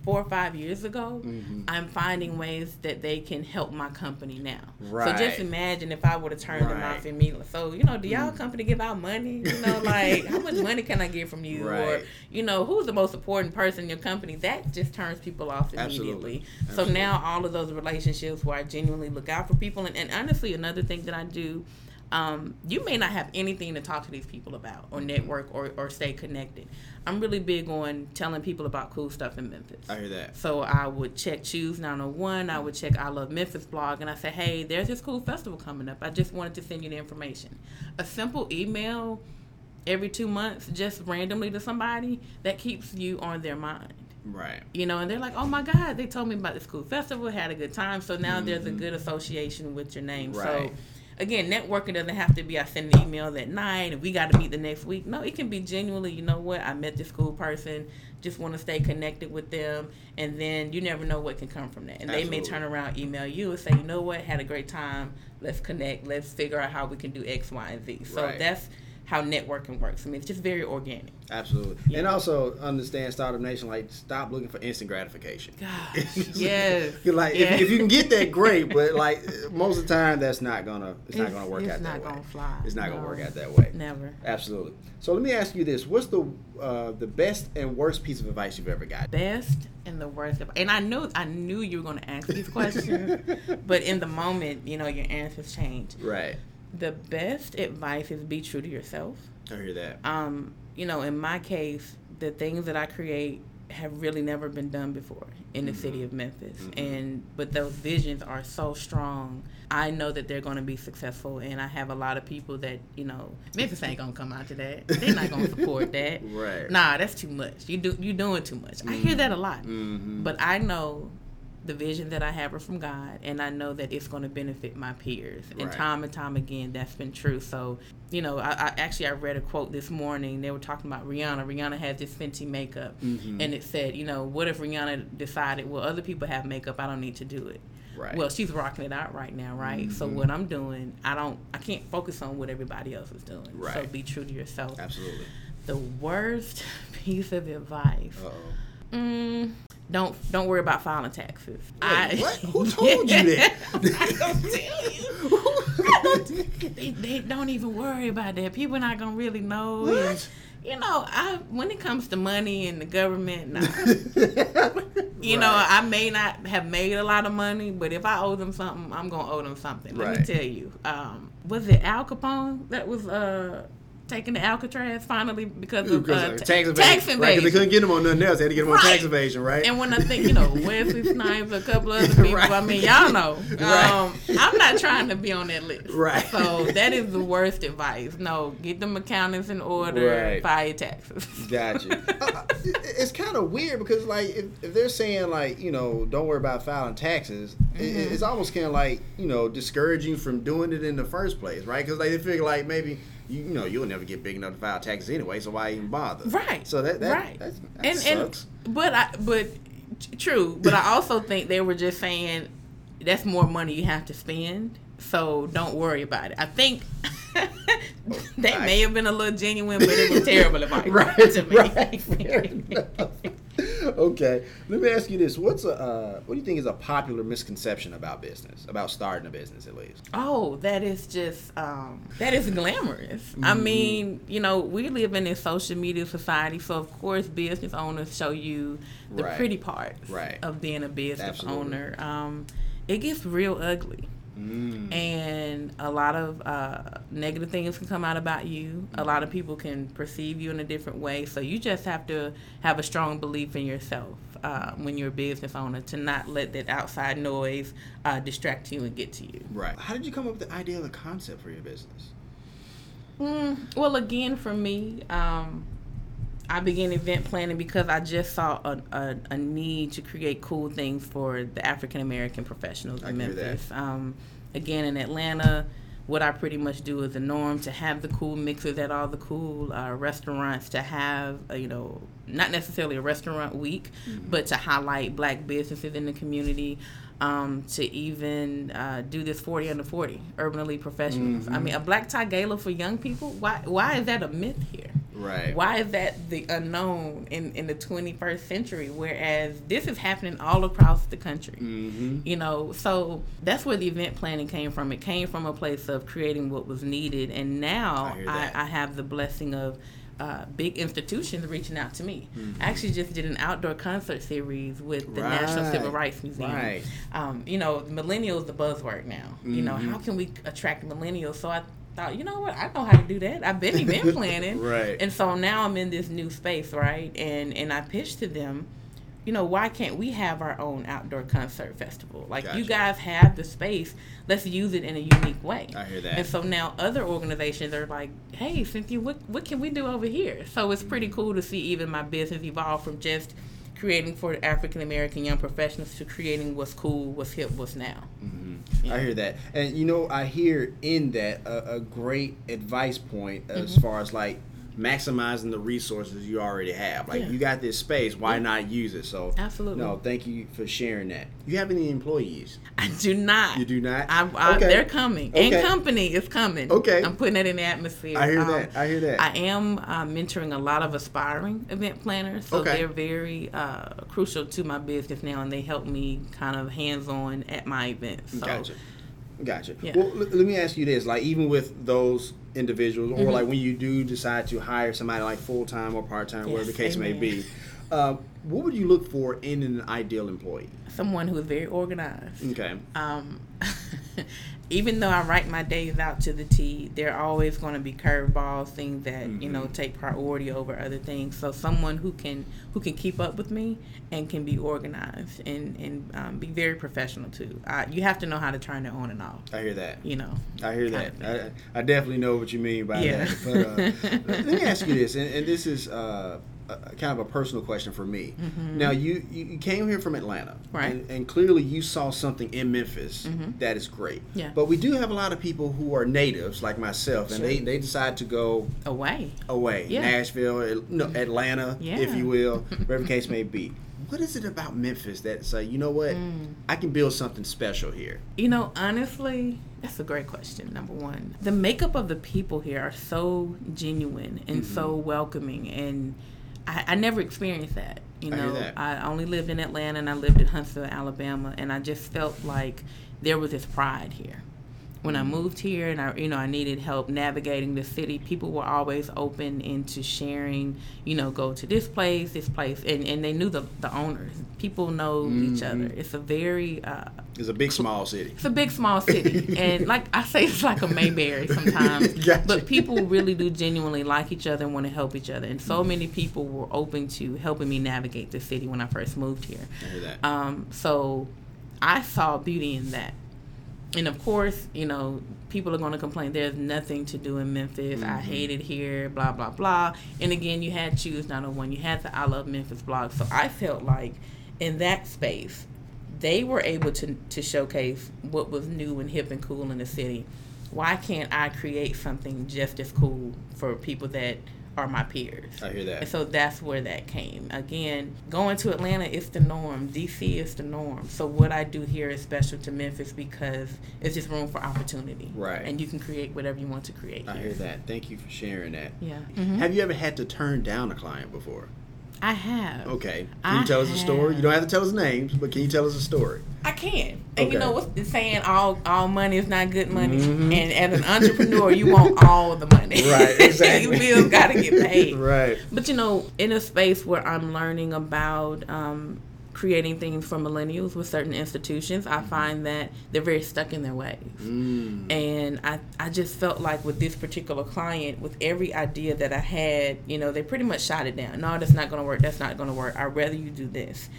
four or five years ago, Mm-hmm. I'm finding ways that they can help my company now. So just imagine if I would have turned them Right. Mm. off immediately. So, you know, do y'all company give out money? You know, like how much money can I get from you? Or, you know, who's the most important person in your company? That just turns people off Absolutely. immediately. So now all of those relationships where I genuinely look out for people and, and honestly another thing that I do um, you may not have anything to talk to these people about or network or, or stay connected. I'm really big on telling people about cool stuff in Memphis. I hear that. So I would check Choose 901. I would check I Love Memphis blog, and I say, hey, there's this cool festival coming up. I just wanted to send you the information. A simple email every two months, just randomly to somebody, that keeps you on their mind Right. you know, and they're like, "Oh my God!" They told me about this cool festival, had a good time. So now there's a good association with your name. Mm-hmm. Right. So again, networking doesn't have to be I send an email that night and we got to meet the next week. No, it can be genuinely. You know what? I met this cool person. Just want to stay connected with them, and then you never know what can come from that. And they may turn around, email you, and say, "You know what? Had a great time. Let's connect. Let's figure out how we can do X, Y, and Z." So Right. that's how networking works. I mean, it's just very organic. Absolutely. And also understand Startup Nation, like, stop looking for instant gratification. Gosh, yes. Like, Yeah. if, if you can get that, great. But like, most of the time, that's not gonna. It's, not It's- gonna work it's out that not gonna fly. It's not gonna work out that way. Never. Absolutely. So let me ask you this: What's the uh, the best and worst piece of advice you've ever got? best and the worst of, and I knew I knew you were going to ask these questions, but in the moment, you know, your answers change. Right. The best advice is be true to yourself. I hear that. Um, you know, in my case, the things that I create have really never been done before in the city of Memphis. And but those visions are so strong. I know that they're going to be successful and I have a lot of people that, you know, Memphis ain't going to come out to that. They're not going to support that. Right. Nah, that's too much. You do you doing too much. I hear that a lot. Mhm. But I know the vision that I have are from God, and I know that it's going to benefit my peers. And Right. time and time again, that's been true. So, you know, I, I actually I read a quote this morning. They were talking about Rihanna. Rihanna has this Fenty makeup, Mm-hmm. and it said, you know, what if Rihanna decided, well, other people have makeup, I don't need to do it. Right. Mm-hmm. Well, she's rocking it out right now, right? So what I'm doing, I don't, I can't focus on what everybody else is doing. So be true to yourself. Absolutely. The worst piece of advice. Oh. Mm, don't don't worry about filing taxes. I, what? Who told you that? I don't tell you. they, they don't even worry about that. People not gonna really know. What? And, you know, I when it comes to money and the government, nah. you know, I may not have made a lot of money, but if I owe them something, I'm gonna owe them something. Let me tell you. Um, was it Al Capone that was uh taking the Alcatraz finally because of uh, of tax evasion. tax Right, 'cause evasion? they couldn't get him on nothing else. They had to get him on Right. tax evasion, right? And when I think, you know, Wesley Snipes, a couple other people, Right. I mean, y'all know. Right. Um, I'm not trying to be on that list. Right. So that is the worst advice. No, get them accountants in order, Right. file your taxes. Gotcha. Uh, it's kind of weird because, like, if, if they're saying, like, you know, don't worry about filing taxes, Mm-hmm. it's almost kind of like, you know, discouraging from doing it in the first place, right? Because like, they figure, like, maybe, you, you know, you'll never get big enough to file taxes anyway, so why even bother? Right. So that, that, right. that's, that and sucks. and but I but true, but I also think they were just saying that's more money you have to spend. So don't worry about it. I think oh, they may have been a little genuine, but it was terrible advice right, to me. right. okay. Let me ask you this: What's a uh, what do you think is a popular misconception about business, about starting a business at least? Oh, that is just um, that is glamorous. I Mm-hmm. mean, you know, we live in a social media society, so of course, business owners show you the Right. pretty parts Right. of being a business Absolutely. owner. Um, it gets real ugly. Mm. and a lot of uh, negative things can come out about you. A lot of people can perceive you in a different way. So you just have to have a strong belief in yourself uh, when you're a business owner to not let that outside noise uh, distract you and get to you. Right. How did you come up with the idea of the concept for your business? Mm, well, again, for me, um, I began event planning because I just saw a, a, a need to create cool things for the African American professionals I in. Memphis. Um, again, in Atlanta, what I pretty much do is the norm to have the cool mixers at all the cool uh, restaurants, to have, uh, you know, not necessarily a restaurant week, Mm-hmm. but to highlight black businesses in the community. Um, to even uh, do this 40 under 40 urban elite professionals. Mm-hmm. I mean, a black tie gala for young people. Why? Why is that a myth here? Right. Why is that the unknown in, in the 21st century? Whereas this is happening all across the country. Mm-hmm. You know, so that's where the event planning came from. It came from a place of creating what was needed. And now I I. I have the blessing of uh, big institutions reaching out to me. Mm-hmm. I actually just did an outdoor concert series with the National Civil Rights Museum. Right. Um, you know, millennials the buzzword now. You know, Mhm. how can we attract millennials? So I thought, you know what, I know how to do that. I've been event planning. Right. And so now I'm in this new space, right? And and I pitched to them, you know, why can't we have our own outdoor concert festival? Like you guys have the space, let's use it in a unique way. I hear that. And so now other organizations are like, hey, Cynthia, what what can we do over here? So it's pretty mm-hmm. cool to see even my business evolve from just creating for African American young professionals to creating what's cool, what's hip, what's now. Mm-hmm. I hear that, and you know, I hear in that a, a great advice point as Mm-hmm. far as like maximizing the resources you already have. Like Yeah. you got this space, why not use it? So Absolutely. no, thank you for sharing that. You have any employees? I do not. You do not? I, I, Okay. They're coming. Okay. And company is coming. Okay. I'm putting it in the atmosphere. I hear Um, that. I hear that. I am uh, mentoring a lot of aspiring event planners, so Okay. they're very uh, crucial to my business now, and they help me kind of hands on at my events. So, Gotcha. Gotcha. Yeah. Well, l- let me ask you this: like, even with those individuals, Mm-hmm. or like when you do decide to hire somebody like full time or part time, whatever the Yes, case may be, uh, what would you look for in an ideal employee? Someone who is very organized. Okay. um, even though I write my days out to the T, there are always going to be curveballs, things that you know Mm-hmm. take priority over other things. So someone who can who can keep up with me and can be organized and and um, be very professional too. Uh, you have to know how to turn it on and off. I hear that. You know. I hear that. I, I definitely know what you mean by Yeah. that. But uh, let me ask you this, and, and this is uh, a, kind of a personal question for me. Now, you, you came here from Atlanta, Mm-hmm. Right. And, and clearly you saw something in Memphis that is great. Mm-hmm. Yeah. But we do have a lot of people who are natives, like myself, and Sure. they, they decide to go Away. away, Yeah. Nashville, no, Atlanta, if you will, whatever the case may be. What is it about Memphis that say, you know what, Mm. I can build something special here? You know, honestly, that's a great question. Number one, the makeup of the people here are so genuine and so Mm-hmm. welcoming, and I, I never experienced that. You I know, that. I only lived in Atlanta and I lived in Huntsville, Alabama, and I just felt like there was this pride here. When Mm-hmm. I moved here and I, you know, I needed help navigating the city, people were always open into sharing, you know, go to this place, this place, and, and they knew the, the owners. People know each Mm-hmm. other. It's a very uh, It's a big, small city. it's a big, small city, and like I say, it's like a Mayberry sometimes. Gotcha. But people really do genuinely like each other and want to help each other, and so many people were open to helping me navigate the city when I first moved here. I hear that. Um, so I saw beauty in that. And of course, you know, people are going to complain there's nothing to do in Memphis. I mm-hmm. hate it here, blah, blah, blah. And again, you had Choose 901, you had the I Love Memphis blog. So I felt like in that space, they were able to, to showcase what was new and hip and cool in the city. Why can't I create something just as cool for people that are my peers? I hear that. And so that's where that came. Again, going to Atlanta is the norm. DC is the norm. So what I do here is special to Memphis because it's just room for opportunity. Right. And you can create whatever you want to create. I here. hear that. Thank you for sharing that. Yeah. Mhm. Have you ever had to turn down a client before? I have. Okay. Can you I tell us a story? You don't have to tell us names, but can you tell us a story? I can. And Okay. you know what's the saying? All all money is not good money. Mhm. And as an entrepreneur, you want all the money. Right, exactly. These bills got to get paid. Right. But you know, in a space where I'm learning about um, creating things for millennials with certain institutions, I find that they're very stuck in their ways. Mm. And I, I just felt like with this particular client, with every idea that I had, you know, they pretty much shot it down. No, that's not going to work. That's not going to work. I'd rather you do this.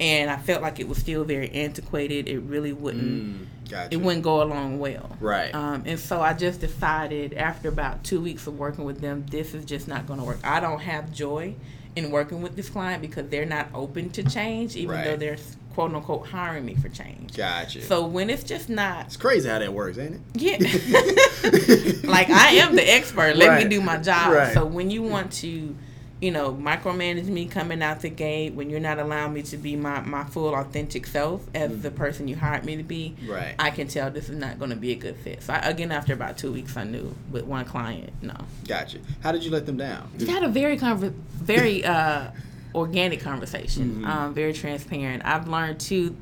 And I felt like it was still very antiquated. It really wouldn't Mm. Gotcha. it wouldn't go along well. Right. Um, and so I just decided after about two weeks of working with them, this is just not going to work. I don't have joy in working with this client because they're not open to change, even Right. though they're quote unquote hiring me for change. Gotcha. So when it's just not, it's crazy how that works, ain't it? yeah, like I am the expert. Let Right. me do my job. Right. So when you want to, you know, micromanage me coming out the gate, when you're not allowing me to be my, my full authentic self as the person you hired me to be. Right. I can tell this is not going to be a good fit. So I, again, after about two weeks, I knew with one client, no. Gotcha. How did you let them down? We had a very conver- very uh, organic conversation, Mm-hmm. um, very transparent. I've learned too,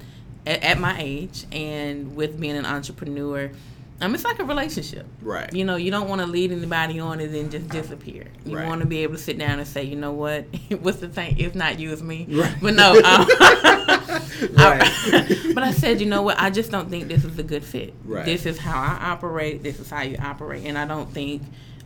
at, at my age and with being an entrepreneur, um, it's like a relationship. Right. You know, you don't want to lead anybody on and then just disappear. You Right. want to be able to sit down and say, you know what, what's the thing? It's not you, it's me. Right. But no. Um. I- but I said, you know what? I just don't think this is a good fit. Right. This is how I operate. This is how you operate, and I don't think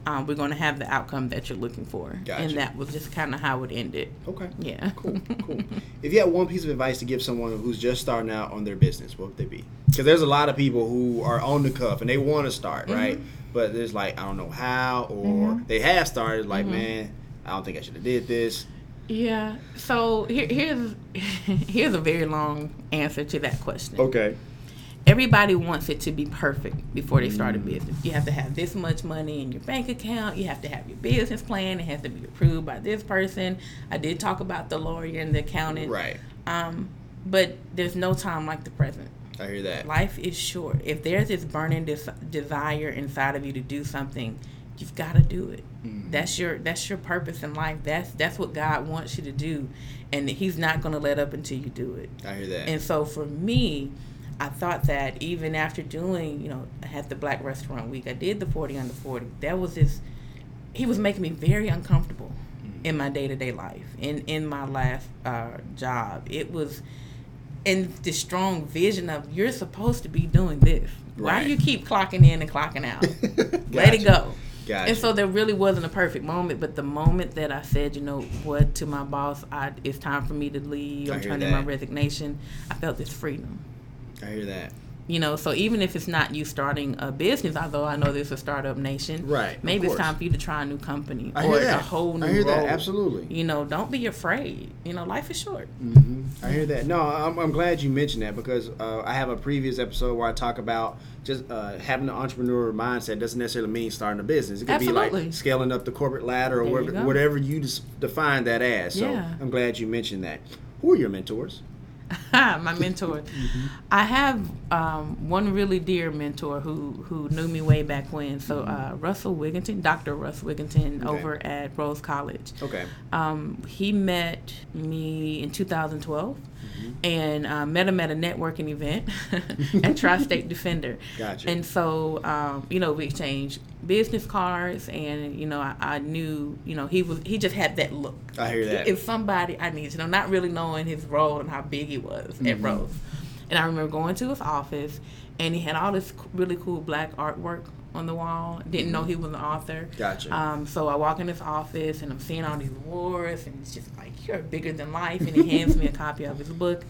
um, we're going to have the outcome that you're looking for. Gotcha. And that was just kind of how it ended. Okay. Yeah. Cool. Cool. if you had one piece of advice to give someone who's just starting out on their business, what would they be? Because there's a lot of people who are on the cuff and they want to start, Mm-hmm. right? But there's like I don't know how, or they have started. Like, Mm-hmm. man, I don't think I should have did this. Yeah. So here, here's here's a very long answer to that question. Okay. Everybody wants it to be perfect before they start a Mm. business. You have to have this much money in your bank account. You have to have your business plan. It has to be approved by this person. I did talk about the lawyer and the accountant. Right. Um, but there's no time like the present. I hear that. Life is short. If there's this burning des- desire inside of you to do something, you've got to do it. Mm-hmm. That's your that's your purpose in life. That's that's what God wants you to do, and He's not going to let up until you do it. I hear that. And so for me, I thought that even after doing, you know, I had the Black Restaurant Week, I did the 40 under 40. That was just, he was making me very uncomfortable in my day to day life. In in my last uh, job, it was, in the strong vision of you're supposed to be doing this. Why do you keep clocking in and clocking out? Let it go. Gotcha. And so there really wasn't a perfect moment, but the moment that I said, you know what, to my boss, I, it's time for me to leave. I'm turning my resignation. I felt this freedom. I hear that. You know, so even if it's not you starting a business, although I know there's a startup nation, Right, Maybe it's time for you to try a new company I or a whole new I hear that. Absolutely. You know, don't be afraid. You know, life is short. hmm I hear that. No, I'm, I'm glad you mentioned that because uh, I have a previous episode where I talk about just uh, having an entrepreneur mindset doesn't necessarily mean starting a business. It could be like scaling up the corporate ladder or There you whatever, you define that as. So Yeah. I'm glad you mentioned that. Who are your mentors? my mentor. Mm-hmm. I have um, one really dear mentor who who knew me way back when. So uh, Russell Wigginton, Dr. Russ Wigginton, Mm-hmm. Okay. over at Rhodes College. Okay. Um, he met me in 2012 Mm-hmm. and uh, met him at a networking event at Tri-State Defender. Gotcha. And so, um, you know, we exchanged business cards, and you know, I, I knew, you know, he was he just had that look. I hear that. If somebody I need to know, not really knowing his role and how big he was Mm-hmm. at Rhodes. And I remember going to his office, and he had all this really cool black artwork on the wall. Didn't know he was an author. Mm-hmm. Gotcha. Um, so I walk in his office and I'm seeing all these awards, and it's just like you're bigger than life. And he hands me a copy of his book,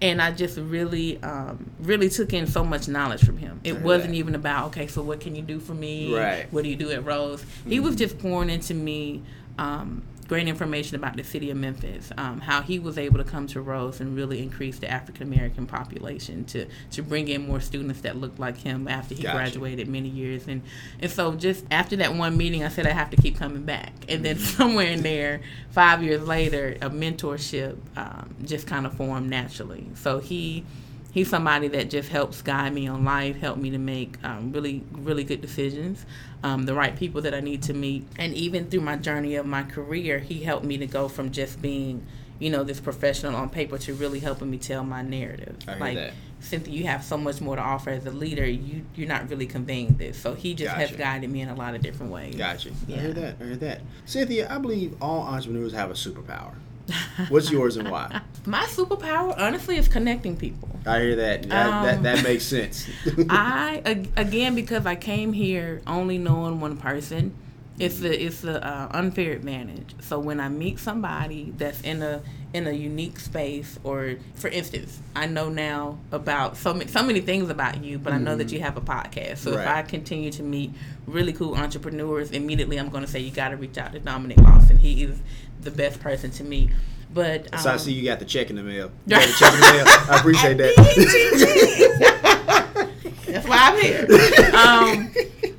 and I just really, um, really took in so much knowledge from him. It wasn't that. even about okay, so what can you do for me? Right. What do you do at Rhodes? He was just pouring into me. Um, Great information about the city of Memphis, um, how he was able to come to Rhodes and really increase the African American population to to bring in more students that looked like him after he Gotcha. graduated many years. And and so just after that one meeting I said I have to keep coming back. And then somewhere in there five years later a mentorship um, just kind of formed naturally. So he he's somebody that just helps guide me on life, help me to make um, really, really good decisions, um, the right people that I need to meet. And even through my journey of my career, he helped me to go from just being, you know, this professional on paper to really helping me tell my narrative. I like, that. Cynthia, you have so much more to offer as a leader. You you're not really conveying this. So he just has guided me in a lot of different ways. Gotcha. I Yeah. heard that. I heard that. Cynthia, I believe all entrepreneurs have a superpower. What's yours and why? My superpower, honestly, is connecting people. I hear that. That, that, Um, that makes sense. I again because I came here only knowing one person. It's a it's a uh, unfair advantage. So when I meet somebody that's in a in a unique space, or for instance, I know now about so many so many things about you, but I know that you have a podcast. So if I continue to meet really cool entrepreneurs, immediately I'm going to say you got to reach out to Dominic Lawson. He is the best person to meet. But um, so I see you got the check in the mail. You got the check in the mail. I appreciate that. That's why I'm here. Um,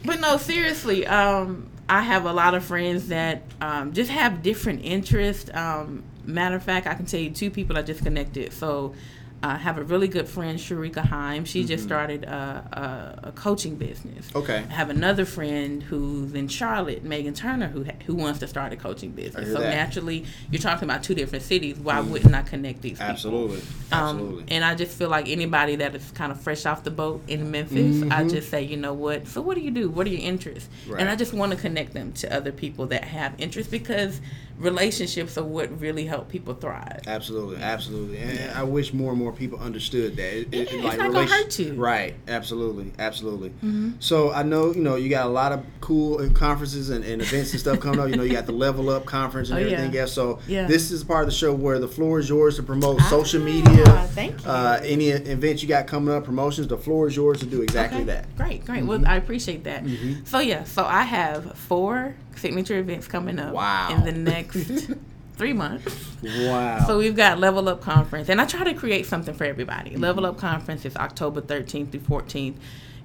but no, seriously, um, I have a lot of friends that um, just have different interests. Um, matter of fact, I can tell you two people I just connected. So I have a really good friend, Sharika Heim. She just started a, a, a coaching business. Mm-hmm. Okay. I have another friend who's in Charlotte, Megan Turner, who ha- who wants to start a coaching business. So that. naturally, you're talking about two different cities. Why wouldn't I connect these? people? Absolutely. Um, Absolutely. and I just feel like anybody that is kind of fresh off the boat in Memphis, I just say, you know what? So what do you do? What are your interests? Right. And I just want to connect them to other people that have interests because relationships are what really help people thrive. Absolutely, absolutely, and I wish more and more people understood that. It, it- Yeah, it's not gonna hurt you. Mm-hmm. Right, absolutely, absolutely. So I know you know you got a lot of cool uh, conferences and, and events and stuff coming up. You know you got the Level Up conference and Oh, yeah. everything else. So Yeah. this is part of the show where the floor is yours to promote social media. Ah, thank you. Uh, any events you got coming up, promotions. The floor is yours to do exactly Okay. that. Great, great. Well, Mm-hmm. I appreciate that. So yeah, so I have four signature events coming up Wow. in the next three months. Wow. So we've got Level Up Conference, and I try to create something for everybody. Level Up Conference is October 13th through 14th.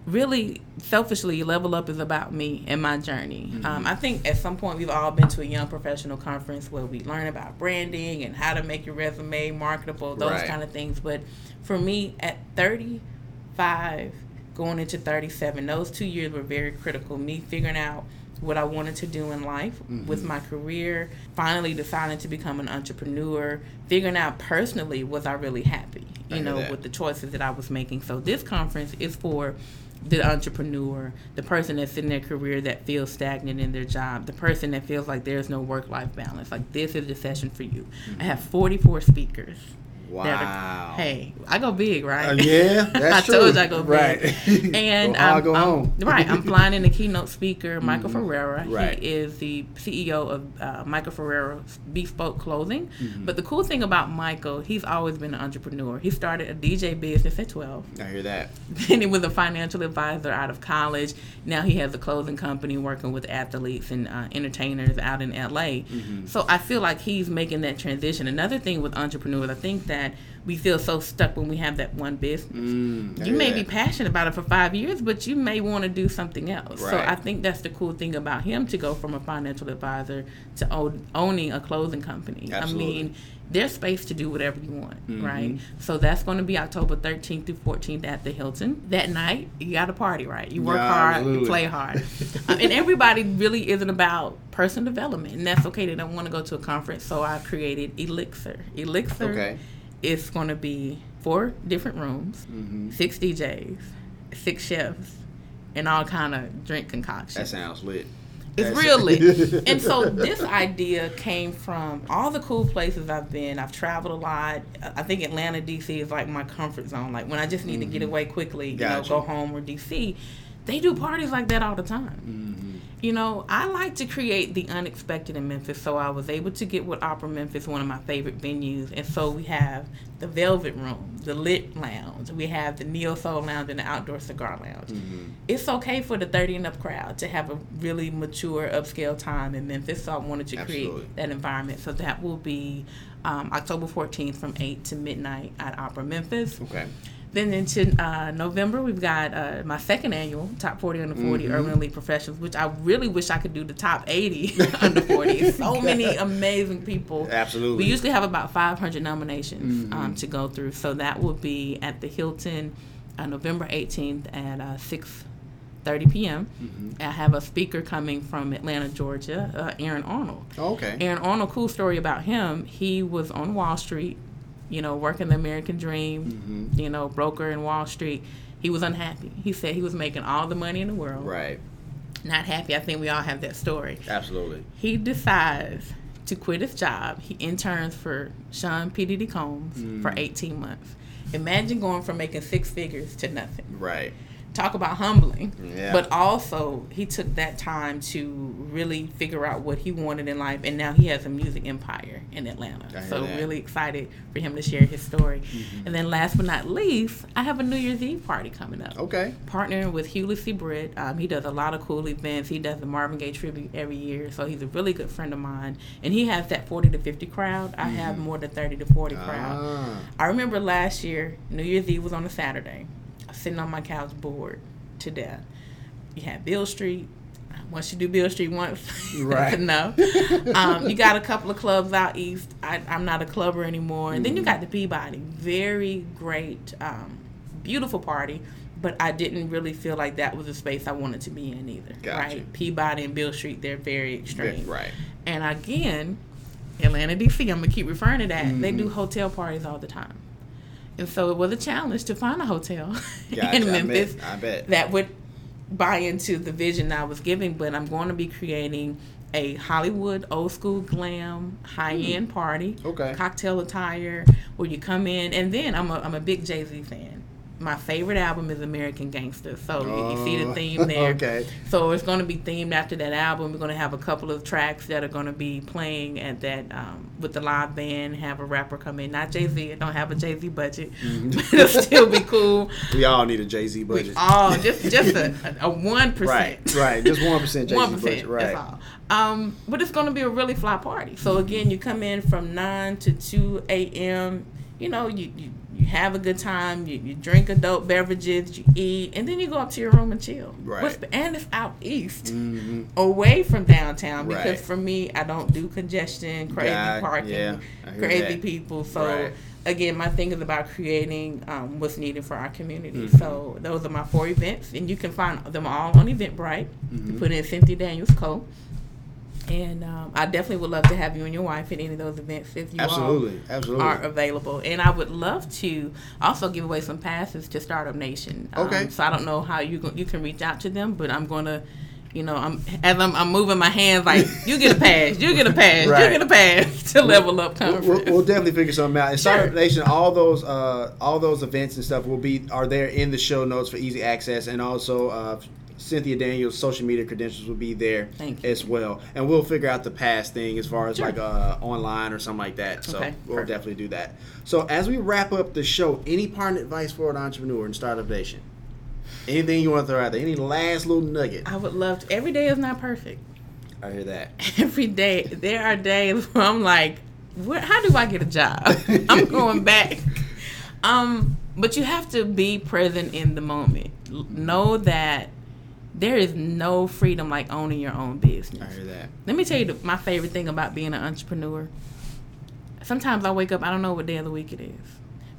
Really, selfishly, Level Up is about me and my journey. Um, I think at some point we've all been to a young professional conference where we learn about branding and how to make your resume marketable, those Right. kind of things. But for me, at 35, going into 37, those two years were very critical. Me figuring out what I wanted to do in life with my career, finally deciding to become an entrepreneur, figuring out personally was I really happy, you know, with the choices that I was making. So this conference is for the entrepreneur, the person that's in their career that feels stagnant in their job, the person that feels like there's no work life balance. Like this is the session for you. I have 44 speakers. That Wow. hey, I go big, right? Uh, yeah, that's I true. told you I go big. Right. And I'm, go I'm- home. right, I'm flying in the keynote speaker, Michael Ferreira. Right. He is the CEO of uh, Michael Ferreira Bespoke Clothing. Mm-hmm. But the cool thing about Michael, he's always been an entrepreneur. He started a DJ business at 12. I hear that. Then he was a financial advisor out of college. Now he has a clothing company working with athletes and uh, entertainers out in LA. Mm-hmm. So I feel like he's making that transition. Another thing with entrepreneurs, I think that we feel so stuck when we have that one business. Mm, You may that. be passionate about it for five years, but you may want to do something else. So I think that's the cool thing about him to go from a financial advisor to own, owning a clothing company. Absolutely. I mean, there's space to do whatever you want, Mm-hmm. right? So that's going to be October 13th through 14th at the Hilton. That night, you got to party, right? You work Yeah, hard, absolutely. you play hard. Uh, and everybody really isn't about personal development, and that's okay. They don't want to go to a conference, so I created Elixir. Elixir Okay. Is going to be four different rooms, Mm-hmm. six DJs, six chefs, and all kind of drink concoctions. That sounds lit. It's That's- real lit. and so this idea came from all the cool places I've been. I've traveled a lot. I think Atlanta, DC is like my comfort zone. Like when I just need to get away quickly, you know, go home or DC. They do parties like that all the time. You know, I like to create the unexpected in Memphis, so I was able to get with Opera Memphis, one of my favorite venues. And so we have the Velvet Room, the Lit Lounge, we have the Neo Soul Lounge, and the Outdoor Cigar Lounge. It's okay for the 30 and up crowd to have a really mature, upscale time in Memphis, so I wanted to Absolutely. create that environment. So that will be um, October 14th from 8 to midnight at Opera Memphis. Okay. Then into uh, November, we've got uh, my second annual Top 40 Under 40 Mm-hmm. Urban Elite Professionals, which I really wish I could do the Top 80 Under 40. So many amazing people. Absolutely. We usually have about 500 nominations um, to go through. So that will be at the Hilton uh, November 18th at uh, 6 30 p.m. I have a speaker coming from Atlanta, Georgia, uh, Aaron Arnold. Okay. Aaron Arnold, cool story about him. He was on Wall Street, you know, working the American dream, mm-hmm. you know, broker in Wall Street. He was unhappy. He said he was making all the money in the world. Right. Not happy. I think we all have that story. Absolutely. He decides to quit his job. He interns for Sean P. Diddy Combs for mm. 18 months. Imagine going from making six figures to nothing Right. Talk about humbling. Yeah. But also, he took that time to really figure out what he wanted in life, and now he has a music empire in Atlanta. So, that. Mm-hmm. really excited for him to share his story. And then, last but not least, I have a New Year's Eve party coming up. Okay. Partnering with Hewlett C. Britt. Um, he does a lot of cool events. He does the Marvin Gaye tribute every year. So, he's a really good friend of mine. And he has that 40 to 50 crowd. I have more than 30 to 40 crowd. Mm-hmm. Ah. I remember last year, New Year's Eve was on a Saturday. Sitting on my couch bored to death. You had Beale Street. Once you do Beale Street once, Right. enough. um, you got a couple of clubs out east. I, I'm not a clubber anymore. And then you got the Peabody. Very great, um, beautiful party. But I didn't really feel like that was a space I wanted to be in either. Gotcha. Right? Peabody and Beale Street, they're very extreme. Right. And again, Atlanta, DC, I'm gonna keep referring to that. They Mm-hmm. do hotel parties all the time. And so it was a challenge to find a hotel Gotcha. in I bet. Memphis I bet. that would buy into the vision I was giving. But I'm going to be creating a Hollywood old school glam high end party. Hmm. Okay. Cocktail attire where you come in, and then I'm a I'm a big Jay Z fan. My favorite album is American Gangster, so you, you see the Oh, theme there. okay. So it's going to be themed after that album. We're going to have a couple of tracks that are going to be playing at that um, with the live band. Have a rapper come in, not Jay Z. I don't have a Jay Z budget, but it'll still be cool. We all need a Jay Z We budget. all just just a one right. Right. Just one percent Jay Z One budget. Right. That's all. Um, but it's going to be a really fly party. So again, you come in from nine to two a.m. You know, you you, you have a good time. You, you drink adult beverages. You eat, and then you go up to your room and chill. Right. The- and it's out east, Mhm. away from downtown. Because Right. for me, I don't do congestion, crazy God, parking, yeah, crazy that. people. So. Right. Again, my thing is about creating um, what's needed for our community. Mm-hmm. So those are my four events, and you can find them all on Eventbrite. Mm-hmm. You put in Cynthia Daniels Co. And um, I definitely would love to have you and your wife at any of those events if you Absolutely. Absolutely. are available. And I would love to also give away some passes to Startup Nation. Um, Okay. so I don't know how you go, you can reach out to them, but I'm gonna. You know, I'm as I'm, I'm moving my hands like you get a pass, you get a pass, Right. you get a pass to level up We'll, conference. we'll, we'll definitely figure something out. And Startup Sure. Nation, all those uh, all those events and stuff will be are there in the show notes for easy access, and also uh, Cynthia Daniels' social media credentials will be there as well. And we'll figure out the pass thing as far as Sure. like uh, online or something like that. So Okay, we'll perfect. definitely do that. So as we wrap up the show, any parting advice for an entrepreneur in Startup Nation? Anything you want to throw out there? Any last little nugget? I would love to. Every day is not perfect. I hear that. every day there are days where I'm like, what, how do I get a job? I'm going back. Um, but you have to be present in the moment. Know that there is no freedom like owning your own business. I hear that. Let me tell you the, my favorite thing about being an entrepreneur. Sometimes I wake up, I don't know what day of the week it is.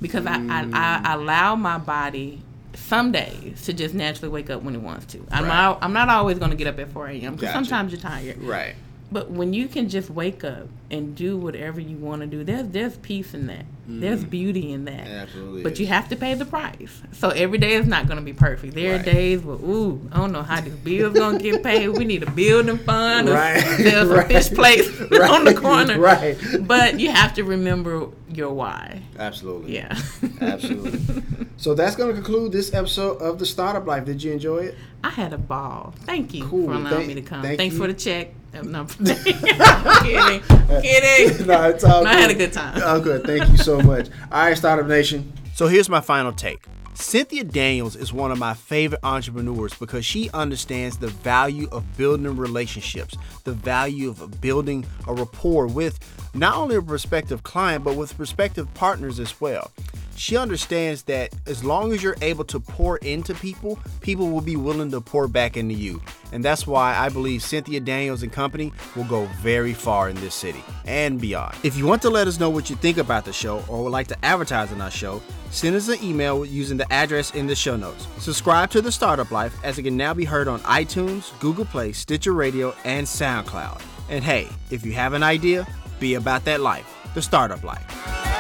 Because I, I, I mm. allow my body some days to just naturally wake up when it wants to. I'm, Right. not, I'm not always going to get up at 4 a.m. because Gotcha. sometimes you're tired. Right. But when you can just wake up and do whatever you want to do, there's there's peace in that. There's mm. beauty in that. Absolutely But is. you have to pay the price. So every day is not going to be perfect. There Right. are days where, ooh, I don't know how this bill's are going to get paid. We need a building fund. Right. There's Right. a fish place Right. on the corner. Right. But you have to remember your why. Absolutely. Yeah. Absolutely. So that's going to conclude this episode of the Startup Life. Did you enjoy it? I had a ball. Thank you Cool. for allowing Thank- me to come. thank Thanks you. for the check. No, I'm kidding. kidding. no, it's all No, I had a good. good time. Oh, good. Thank you so much. All right, Startup Nation. So here's my final take. Cynthia Daniels is one of my favorite entrepreneurs because she understands the value of building relationships, the value of building a rapport with not only a prospective client, but with prospective partners as well. She understands that as long as you're able to pour into people, people will be willing to pour back into you. And that's why I believe Cynthia Daniels and Company will go very far in this city and beyond. If you want to let us know what you think about the show or would like to advertise on our show, send us an email using the address in the show notes. Subscribe to The Startup Life as it can now be heard on iTunes, Google Play, Stitcher Radio, and SoundCloud. And hey, if you have an idea, be about that life, the startup life.